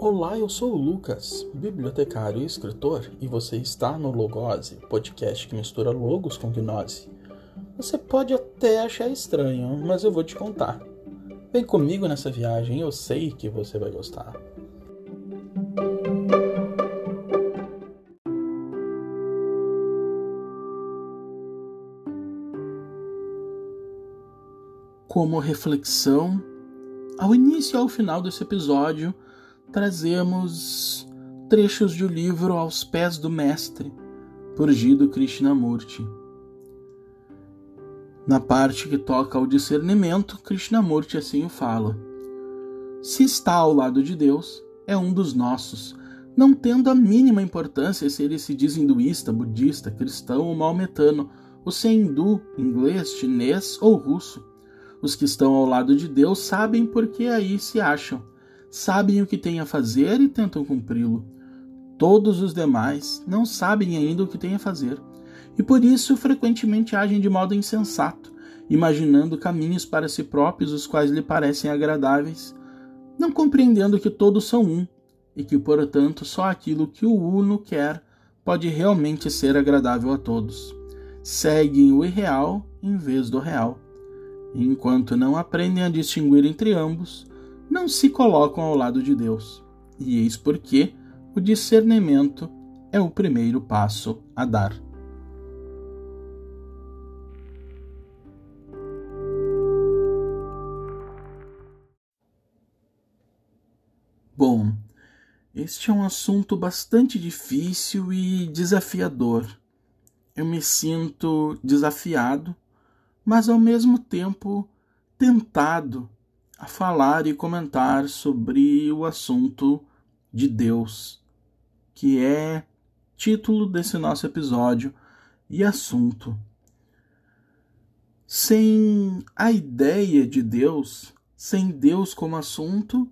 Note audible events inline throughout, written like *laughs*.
Olá, eu sou o Lucas, bibliotecário e escritor, e você está no Logose, podcast que mistura logos com gnose. Você pode até achar estranho, mas eu vou te contar. Vem comigo nessa viagem, eu sei que você vai gostar. Como reflexão, ao início e ao final desse episódio, trazemos trechos do livro Aos Pés do Mestre, por Gido Krishnamurti. Na parte que toca ao discernimento, Krishnamurti assim o fala. Se está ao lado de Deus, é um dos nossos, não tendo a mínima importância se ele se diz hinduísta, budista, cristão ou maometano, ou se é hindu, inglês, chinês ou russo. Os que estão ao lado de Deus sabem por que aí se acham sabem o que têm a fazer e tentam cumpri-lo. Todos os demais não sabem ainda o que têm a fazer, e por isso frequentemente agem de modo insensato, imaginando caminhos para si próprios os quais lhe parecem agradáveis, não compreendendo que todos são um, e que, portanto, só aquilo que o uno quer pode realmente ser agradável a todos. Seguem o irreal em vez do real. Enquanto não aprendem a distinguir entre ambos, não se colocam ao lado de Deus. E eis porque o discernimento é o primeiro passo a dar. Bom, este é um assunto bastante difícil e desafiador. Eu me sinto desafiado, mas ao mesmo tempo tentado a falar e comentar sobre o assunto de Deus, que é título desse nosso episódio e assunto. Sem a ideia de Deus, sem Deus como assunto,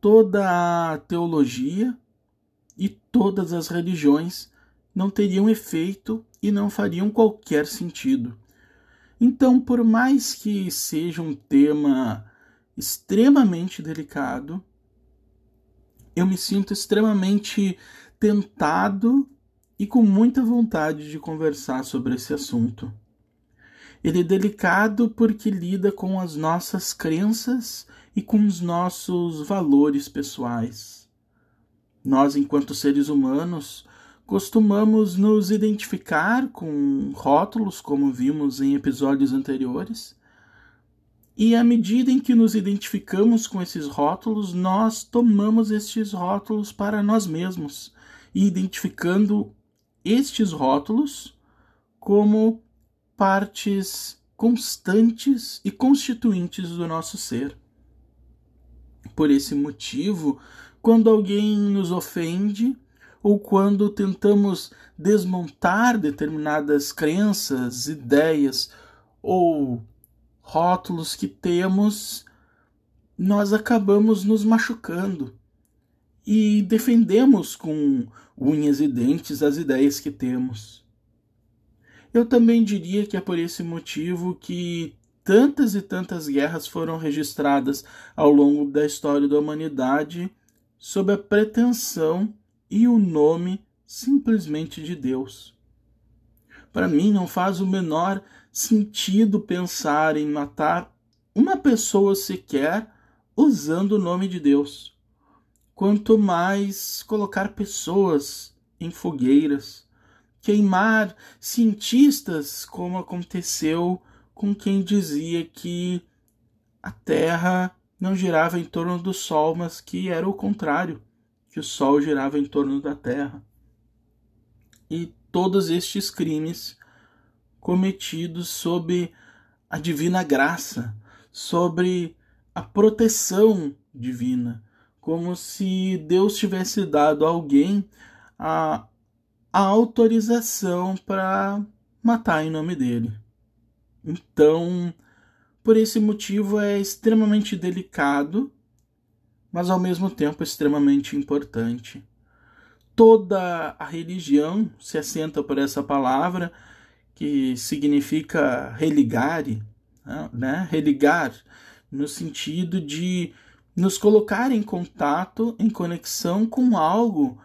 toda a teologia e todas as religiões não teriam efeito e não fariam qualquer sentido. Então, por mais que seja um tema extremamente delicado. Eu me sinto extremamente tentado e com muita vontade de conversar sobre esse assunto. Ele é delicado porque lida com as nossas crenças e com os nossos valores pessoais. Nós, enquanto seres humanos, costumamos nos identificar com rótulos, como vimos em episódios anteriores, e à medida em que nos identificamos com esses rótulos, nós tomamos estes rótulos para nós mesmos, identificando estes rótulos como partes constantes e constituintes do nosso ser. Por esse motivo, quando alguém nos ofende, ou quando tentamos desmontar determinadas crenças, ideias ou rótulos que temos, nós acabamos nos machucando e defendemos com unhas e dentes as ideias que temos. Eu também diria que é por esse motivo que tantas e tantas guerras foram registradas ao longo da história da humanidade sob a pretensão e o nome simplesmente de Deus. Para mim não faz o menor sentido pensar em matar uma pessoa sequer usando o nome de Deus. Quanto mais colocar pessoas em fogueiras, queimar cientistas, como aconteceu com quem dizia que a Terra não girava em torno do Sol, mas que era o contrário, que o Sol girava em torno da Terra. E todos estes crimes cometidos sob a divina graça, sobre a proteção divina, como se Deus tivesse dado a alguém a, a autorização para matar em nome dele. Então, por esse motivo é extremamente delicado, mas ao mesmo tempo extremamente importante. Toda a religião se assenta por essa palavra que significa religare, né? religar, no sentido de nos colocar em contato, em conexão com algo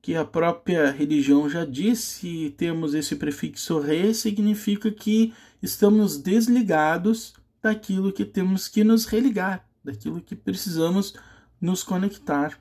que a própria religião já disse, temos esse prefixo re, significa que estamos desligados daquilo que temos que nos religar, daquilo que precisamos nos conectar.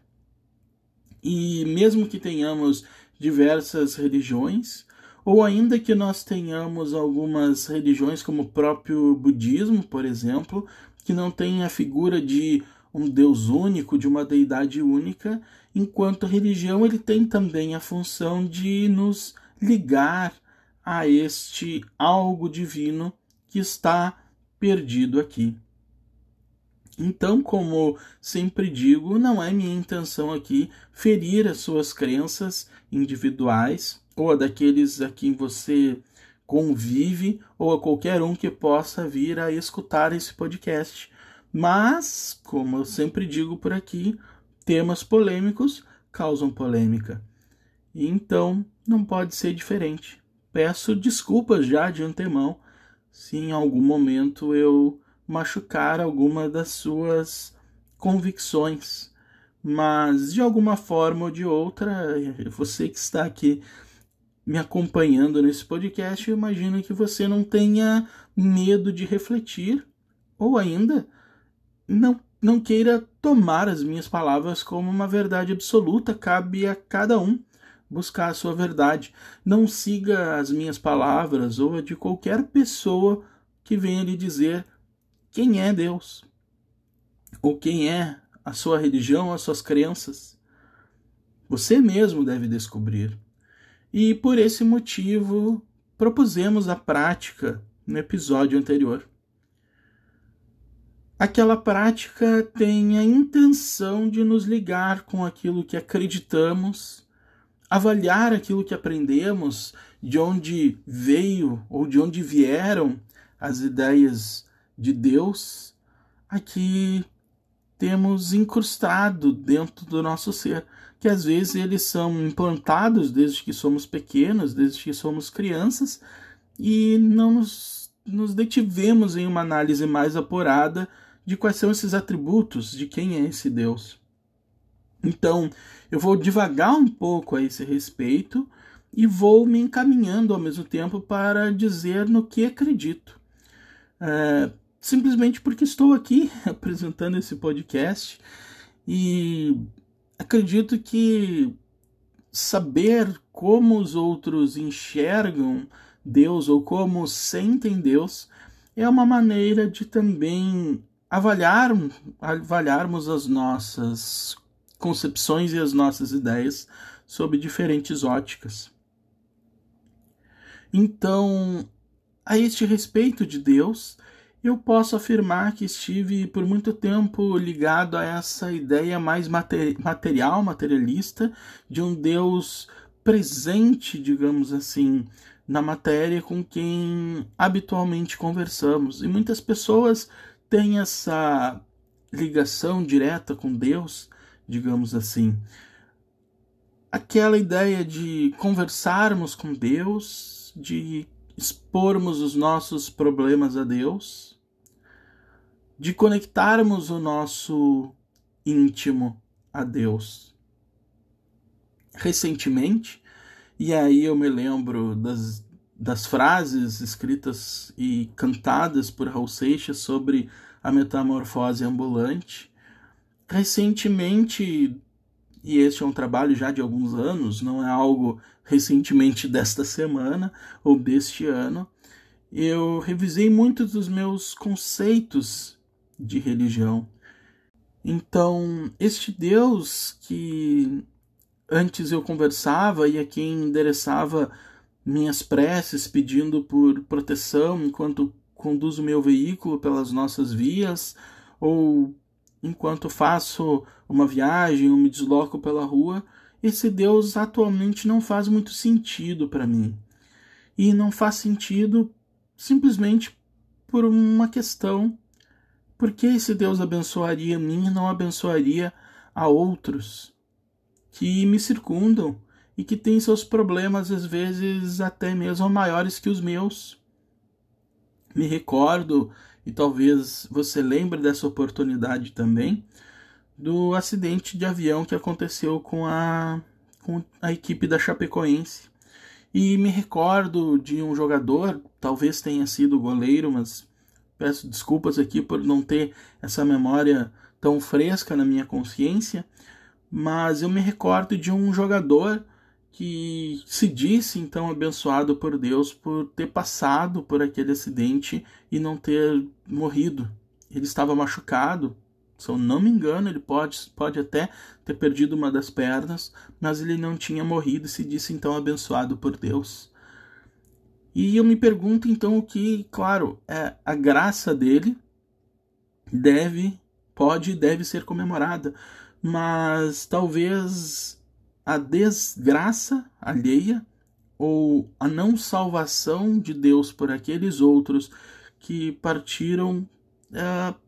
E mesmo que tenhamos diversas religiões, ou ainda que nós tenhamos algumas religiões, como o próprio budismo, por exemplo, que não tem a figura de um Deus único, de uma deidade única, enquanto religião ele tem também a função de nos ligar a este algo divino que está perdido aqui. Então, como sempre digo, não é minha intenção aqui ferir as suas crenças individuais ou a daqueles a quem você convive ou a qualquer um que possa vir a escutar esse podcast. Mas, como eu sempre digo por aqui, temas polêmicos causam polêmica. Então não pode ser diferente. Peço desculpas já de antemão se em algum momento eu machucar alguma das suas convicções. Mas de alguma forma ou de outra, você que está aqui me acompanhando nesse podcast, eu imagino que você não tenha medo de refletir ou ainda não, não queira tomar as minhas palavras como uma verdade absoluta, cabe a cada um buscar a sua verdade. Não siga as minhas palavras ou a de qualquer pessoa que venha lhe dizer quem é Deus, ou quem é a sua religião, as suas crenças. Você mesmo deve descobrir. E por esse motivo propusemos a prática no episódio anterior. Aquela prática tem a intenção de nos ligar com aquilo que acreditamos, avaliar aquilo que aprendemos, de onde veio ou de onde vieram as ideias de Deus aqui temos incrustado dentro do nosso ser, que às vezes eles são implantados desde que somos pequenos, desde que somos crianças, e não nos, nos detivemos em uma análise mais apurada de quais são esses atributos, de quem é esse Deus. Então, eu vou devagar um pouco a esse respeito e vou me encaminhando ao mesmo tempo para dizer no que acredito. É, simplesmente porque estou aqui *laughs* apresentando esse podcast e acredito que saber como os outros enxergam Deus ou como sentem Deus é uma maneira de também avaliar, avaliarmos as nossas concepções e as nossas ideias sob diferentes óticas. Então, a este respeito de Deus, eu posso afirmar que estive por muito tempo ligado a essa ideia mais material, materialista, de um Deus presente, digamos assim, na matéria com quem habitualmente conversamos. E muitas pessoas têm essa ligação direta com Deus, digamos assim. Aquela ideia de conversarmos com Deus, de expormos os nossos problemas a Deus, de conectarmos o nosso íntimo a Deus. Recentemente, e aí eu me lembro das, das frases escritas e cantadas por Raul Seixas sobre a metamorfose ambulante. Recentemente, e este é um trabalho já de alguns anos, não é algo recentemente desta semana ou deste ano, eu revisei muitos dos meus conceitos de religião. Então, este Deus que antes eu conversava e a quem endereçava minhas preces pedindo por proteção enquanto conduzo meu veículo pelas nossas vias ou enquanto faço uma viagem ou me desloco pela rua, esse Deus atualmente não faz muito sentido para mim. E não faz sentido simplesmente por uma questão: por que esse Deus abençoaria a mim e não abençoaria a outros que me circundam e que têm seus problemas, às vezes até mesmo maiores que os meus? Me recordo, e talvez você lembre dessa oportunidade também, do acidente de avião que aconteceu com a, com a equipe da Chapecoense. E me recordo de um jogador, talvez tenha sido goleiro, mas peço desculpas aqui por não ter essa memória tão fresca na minha consciência, mas eu me recordo de um jogador que se disse então abençoado por Deus por ter passado por aquele acidente e não ter morrido. Ele estava machucado, se eu não me engano, ele pode, pode até ter perdido uma das pernas, mas ele não tinha morrido e se disse então abençoado por Deus. E eu me pergunto então o que, claro, é a graça dele deve, pode e deve ser comemorada, mas talvez a desgraça alheia ou a não salvação de Deus por aqueles outros que partiram uh,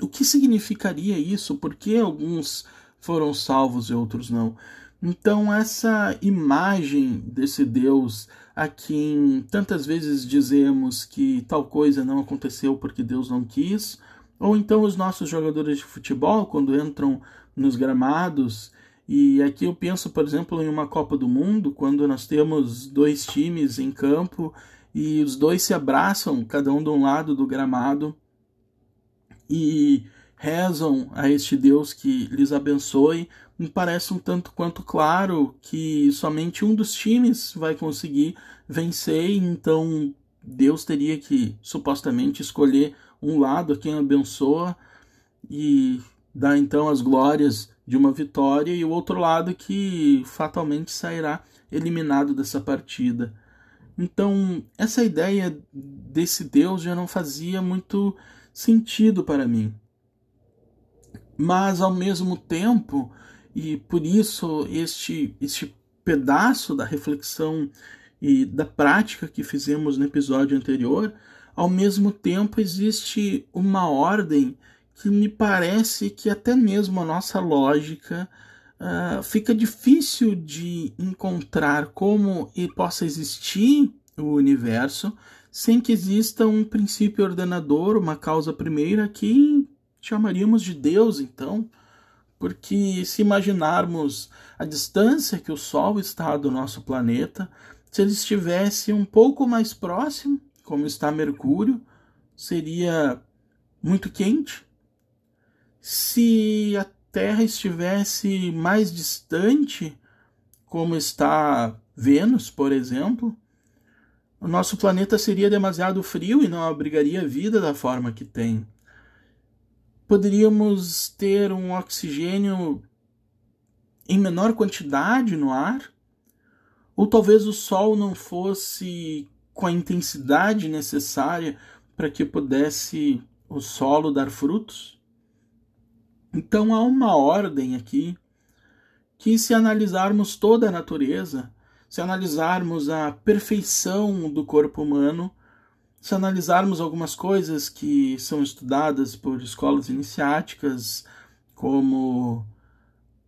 o que significaria isso? Por que alguns foram salvos e outros não? Então, essa imagem desse Deus a quem tantas vezes dizemos que tal coisa não aconteceu porque Deus não quis, ou então os nossos jogadores de futebol, quando entram nos gramados, e aqui eu penso, por exemplo, em uma Copa do Mundo, quando nós temos dois times em campo e os dois se abraçam, cada um de um lado do gramado, e rezam a este Deus que lhes abençoe, me parece um tanto quanto claro que somente um dos times vai conseguir vencer, então Deus teria que supostamente escolher um lado a quem abençoa e dar então as glórias de uma vitória e o outro lado que fatalmente sairá eliminado dessa partida. Então, essa ideia desse Deus já não fazia muito sentido para mim. Mas ao mesmo tempo, e por isso este, este pedaço da reflexão e da prática que fizemos no episódio anterior, ao mesmo tempo existe uma ordem que me parece que até mesmo a nossa lógica uh, fica difícil de encontrar como possa existir o universo sem que exista um princípio ordenador, uma causa primeira que chamaríamos de Deus, então, porque se imaginarmos a distância que o Sol está do nosso planeta, se ele estivesse um pouco mais próximo, como está Mercúrio, seria muito quente. Se a Terra estivesse mais distante, como está Vênus, por exemplo, o nosso planeta seria demasiado frio e não abrigaria vida da forma que tem. Poderíamos ter um oxigênio em menor quantidade no ar, ou talvez o Sol não fosse com a intensidade necessária para que pudesse o solo dar frutos. Então há uma ordem aqui que, se analisarmos toda a natureza, se analisarmos a perfeição do corpo humano, se analisarmos algumas coisas que são estudadas por escolas iniciáticas, como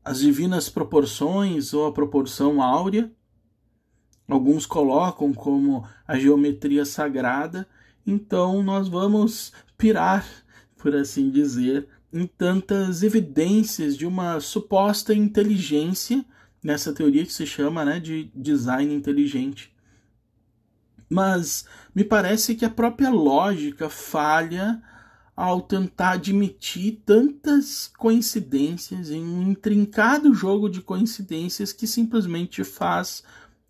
as divinas proporções ou a proporção áurea, alguns colocam como a geometria sagrada, então nós vamos pirar, por assim dizer, em tantas evidências de uma suposta inteligência nessa teoria que se chama né, de design inteligente. Mas me parece que a própria lógica falha ao tentar admitir tantas coincidências em um intrincado jogo de coincidências que simplesmente faz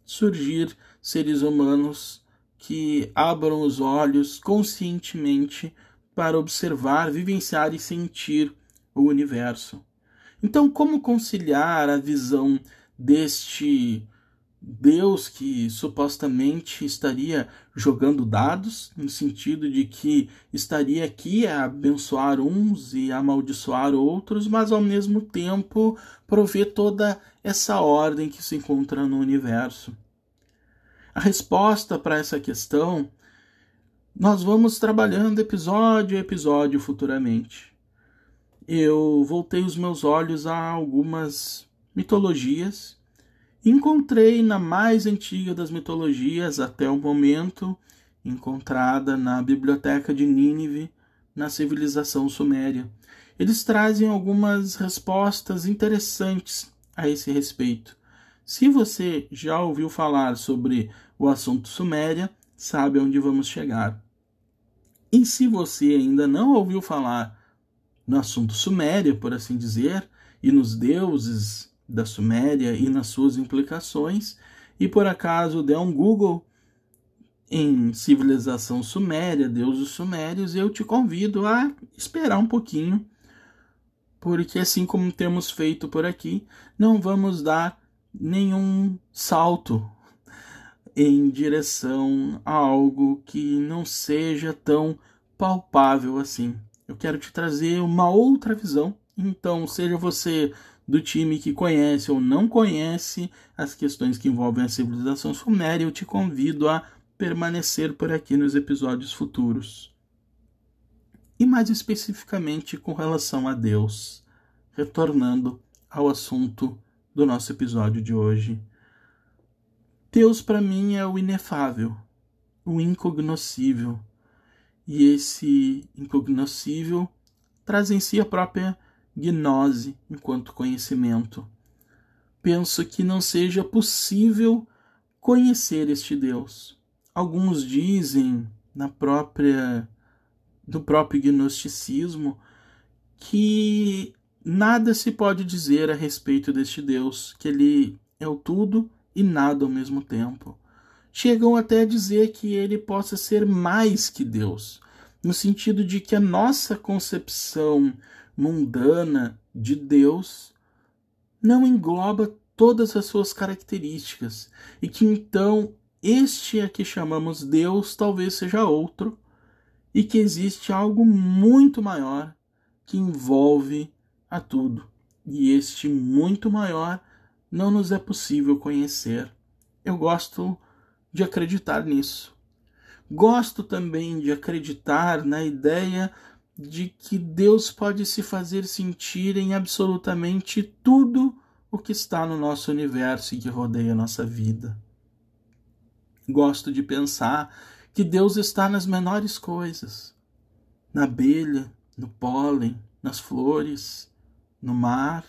surgir seres humanos que abram os olhos conscientemente para observar, vivenciar e sentir o universo. Então, como conciliar a visão deste Deus que supostamente estaria jogando dados, no sentido de que estaria aqui a abençoar uns e amaldiçoar outros, mas ao mesmo tempo prover toda essa ordem que se encontra no universo. A resposta para essa questão nós vamos trabalhando episódio a episódio futuramente. Eu voltei os meus olhos a algumas mitologias. Encontrei na mais antiga das mitologias até o momento, encontrada na biblioteca de Nínive, na civilização suméria. Eles trazem algumas respostas interessantes a esse respeito. Se você já ouviu falar sobre o assunto Suméria, sabe onde vamos chegar. E se você ainda não ouviu falar no assunto Suméria, por assim dizer, e nos deuses da Suméria e nas suas implicações, e por acaso der um Google em civilização suméria, deuses sumérios, eu te convido a esperar um pouquinho, porque assim como temos feito por aqui, não vamos dar nenhum salto em direção a algo que não seja tão palpável assim. Eu quero te trazer uma outra visão. Então, seja você do time que conhece ou não conhece as questões que envolvem a civilização suméria, eu te convido a permanecer por aqui nos episódios futuros. E mais especificamente com relação a Deus, retornando ao assunto do nosso episódio de hoje. Deus para mim é o inefável, o incognoscível. E esse incognoscível traz em si a própria gnose enquanto conhecimento. Penso que não seja possível conhecer este Deus Alguns dizem na própria do próprio gnosticismo que nada se pode dizer a respeito deste Deus, que ele é o tudo e nada ao mesmo tempo. Chegam até a dizer que ele possa ser mais que Deus, no sentido de que a nossa concepção mundana de Deus não engloba todas as suas características e que então este a que chamamos Deus talvez seja outro, e que existe algo muito maior que envolve a tudo. E este muito maior não nos é possível conhecer. Eu gosto de acreditar nisso. Gosto também de acreditar na ideia de que Deus pode se fazer sentir em absolutamente tudo o que está no nosso universo e que rodeia a nossa vida. Gosto de pensar que Deus está nas menores coisas, na abelha, no pólen, nas flores, no mar.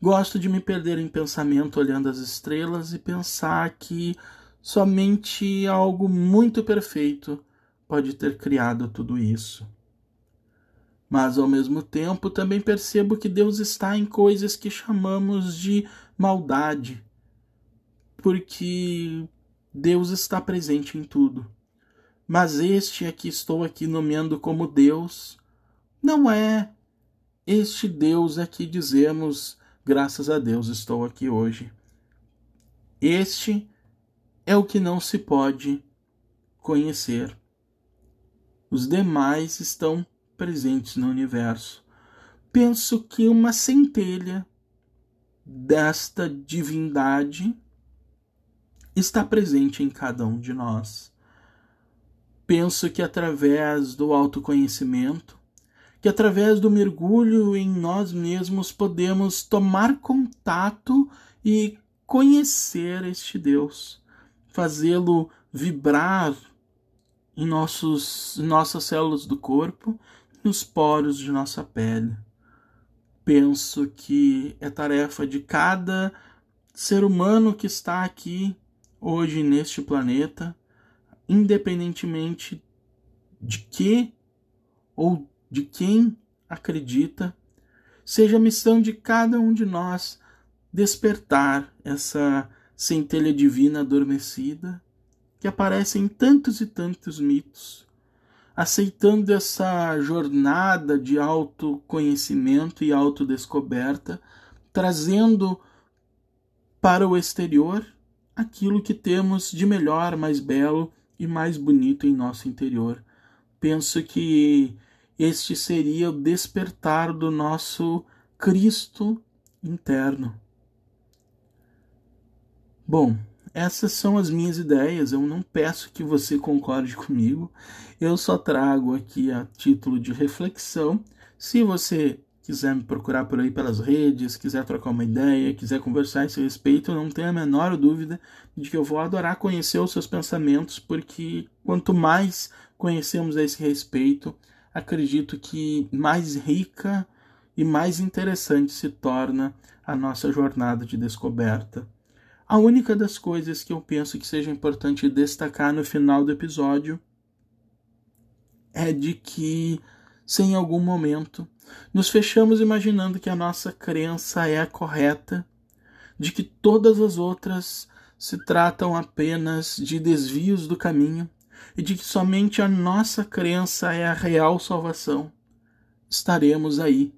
Gosto de me perder em pensamento olhando as estrelas e pensar que somente algo muito perfeito pode ter criado tudo isso. Mas ao mesmo tempo também percebo que Deus está em coisas que chamamos de maldade, porque Deus está presente em tudo. Mas este é que estou aqui nomeando como Deus não é este Deus a que dizemos, graças a Deus estou aqui hoje. Este é o que não se pode conhecer. Os demais estão presentes no universo. Penso que uma centelha desta divindade está presente em cada um de nós. Penso que através do autoconhecimento, que através do mergulho em nós mesmos podemos tomar contato e conhecer este Deus, fazê-lo vibrar em nossos, nossas células do corpo, nos poros de nossa pele. Penso que é tarefa de cada ser humano que está aqui hoje neste planeta, independentemente de que ou de quem acredita, seja a missão de cada um de nós despertar essa centelha divina adormecida que aparece em tantos e tantos mitos, aceitando essa jornada de autoconhecimento e autodescoberta, trazendo para o exterior aquilo que temos de melhor, mais belo e mais bonito em nosso interior. Penso que este seria o despertar do nosso Cristo interno. Bom, essas são as minhas ideias. Eu não peço que você concorde comigo. Eu só trago aqui a título de reflexão. Se você quiser me procurar por aí pelas redes, quiser trocar uma ideia, quiser conversar a esse respeito, não tenha a menor dúvida de que eu vou adorar conhecer os seus pensamentos, porque quanto mais conhecemos a esse respeito, acredito que mais rica e mais interessante se torna a nossa jornada de descoberta. A única das coisas que eu penso que seja importante destacar no final do episódio é de que, se em algum momento nos fechamos imaginando que a nossa crença é a correta, de que todas as outras se tratam apenas de desvios do caminho e de que somente a nossa crença é a real salvação, estaremos aí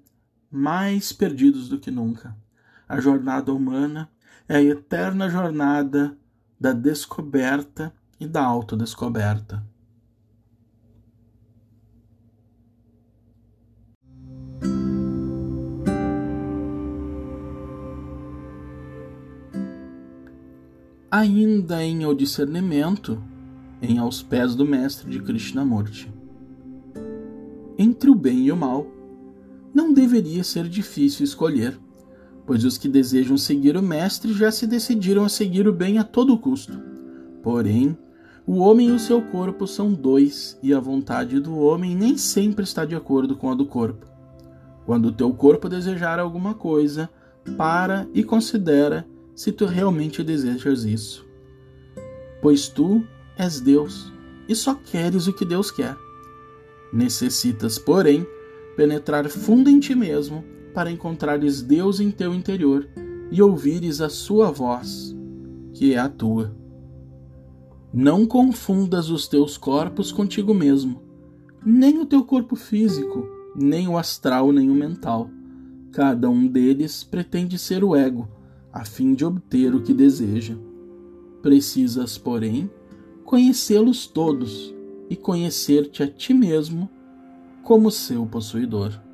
mais perdidos do que nunca. A jornada humana é a eterna jornada da descoberta e da autodescoberta. Ainda em O Discernimento, em Aos Pés do Mestre de Krishnamurti. Entre o bem e o mal, não deveria ser difícil escolher, pois os que desejam seguir o Mestre já se decidiram a seguir o bem a todo custo. Porém, o homem e o seu corpo são dois, e a vontade do homem nem sempre está de acordo com a do corpo. Quando o teu corpo desejar alguma coisa, para e considera se tu realmente desejas isso. Pois tu és Deus e só queres o que Deus quer. Necessitas, porém, penetrar fundo em ti mesmo para encontrares Deus em teu interior e ouvires a sua voz, que é a tua. Não confundas os teus corpos contigo mesmo, nem o teu corpo físico, nem o astral, nem o mental. Cada um deles pretende ser o ego, a fim de obter o que deseja. Precisas, porém, conhecê-los todos e conhecer-te a ti mesmo como seu possuidor.